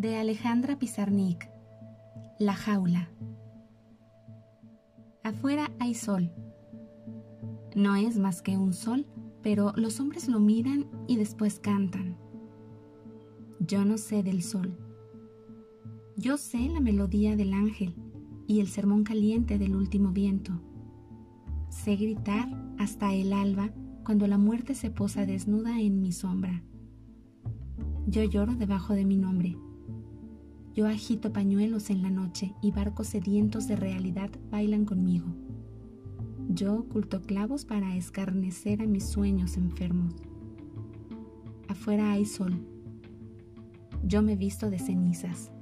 de Alejandra Pizarnik. La jaula. Afuera hay sol. No es más que un sol, pero los hombres lo miran y después cantan. Yo no sé del sol. Yo sé la melodía del ángel y el sermón caliente del último viento. Sé gritar hasta el alba cuando la muerte se posa desnuda en mi sombra. Yo lloro debajo de mi nombre. Yo agito pañuelos en la noche y barcos sedientos de realidad bailan conmigo. Yo oculto clavos para escarnecer a mis sueños enfermos. Afuera hay sol. Yo me visto de cenizas.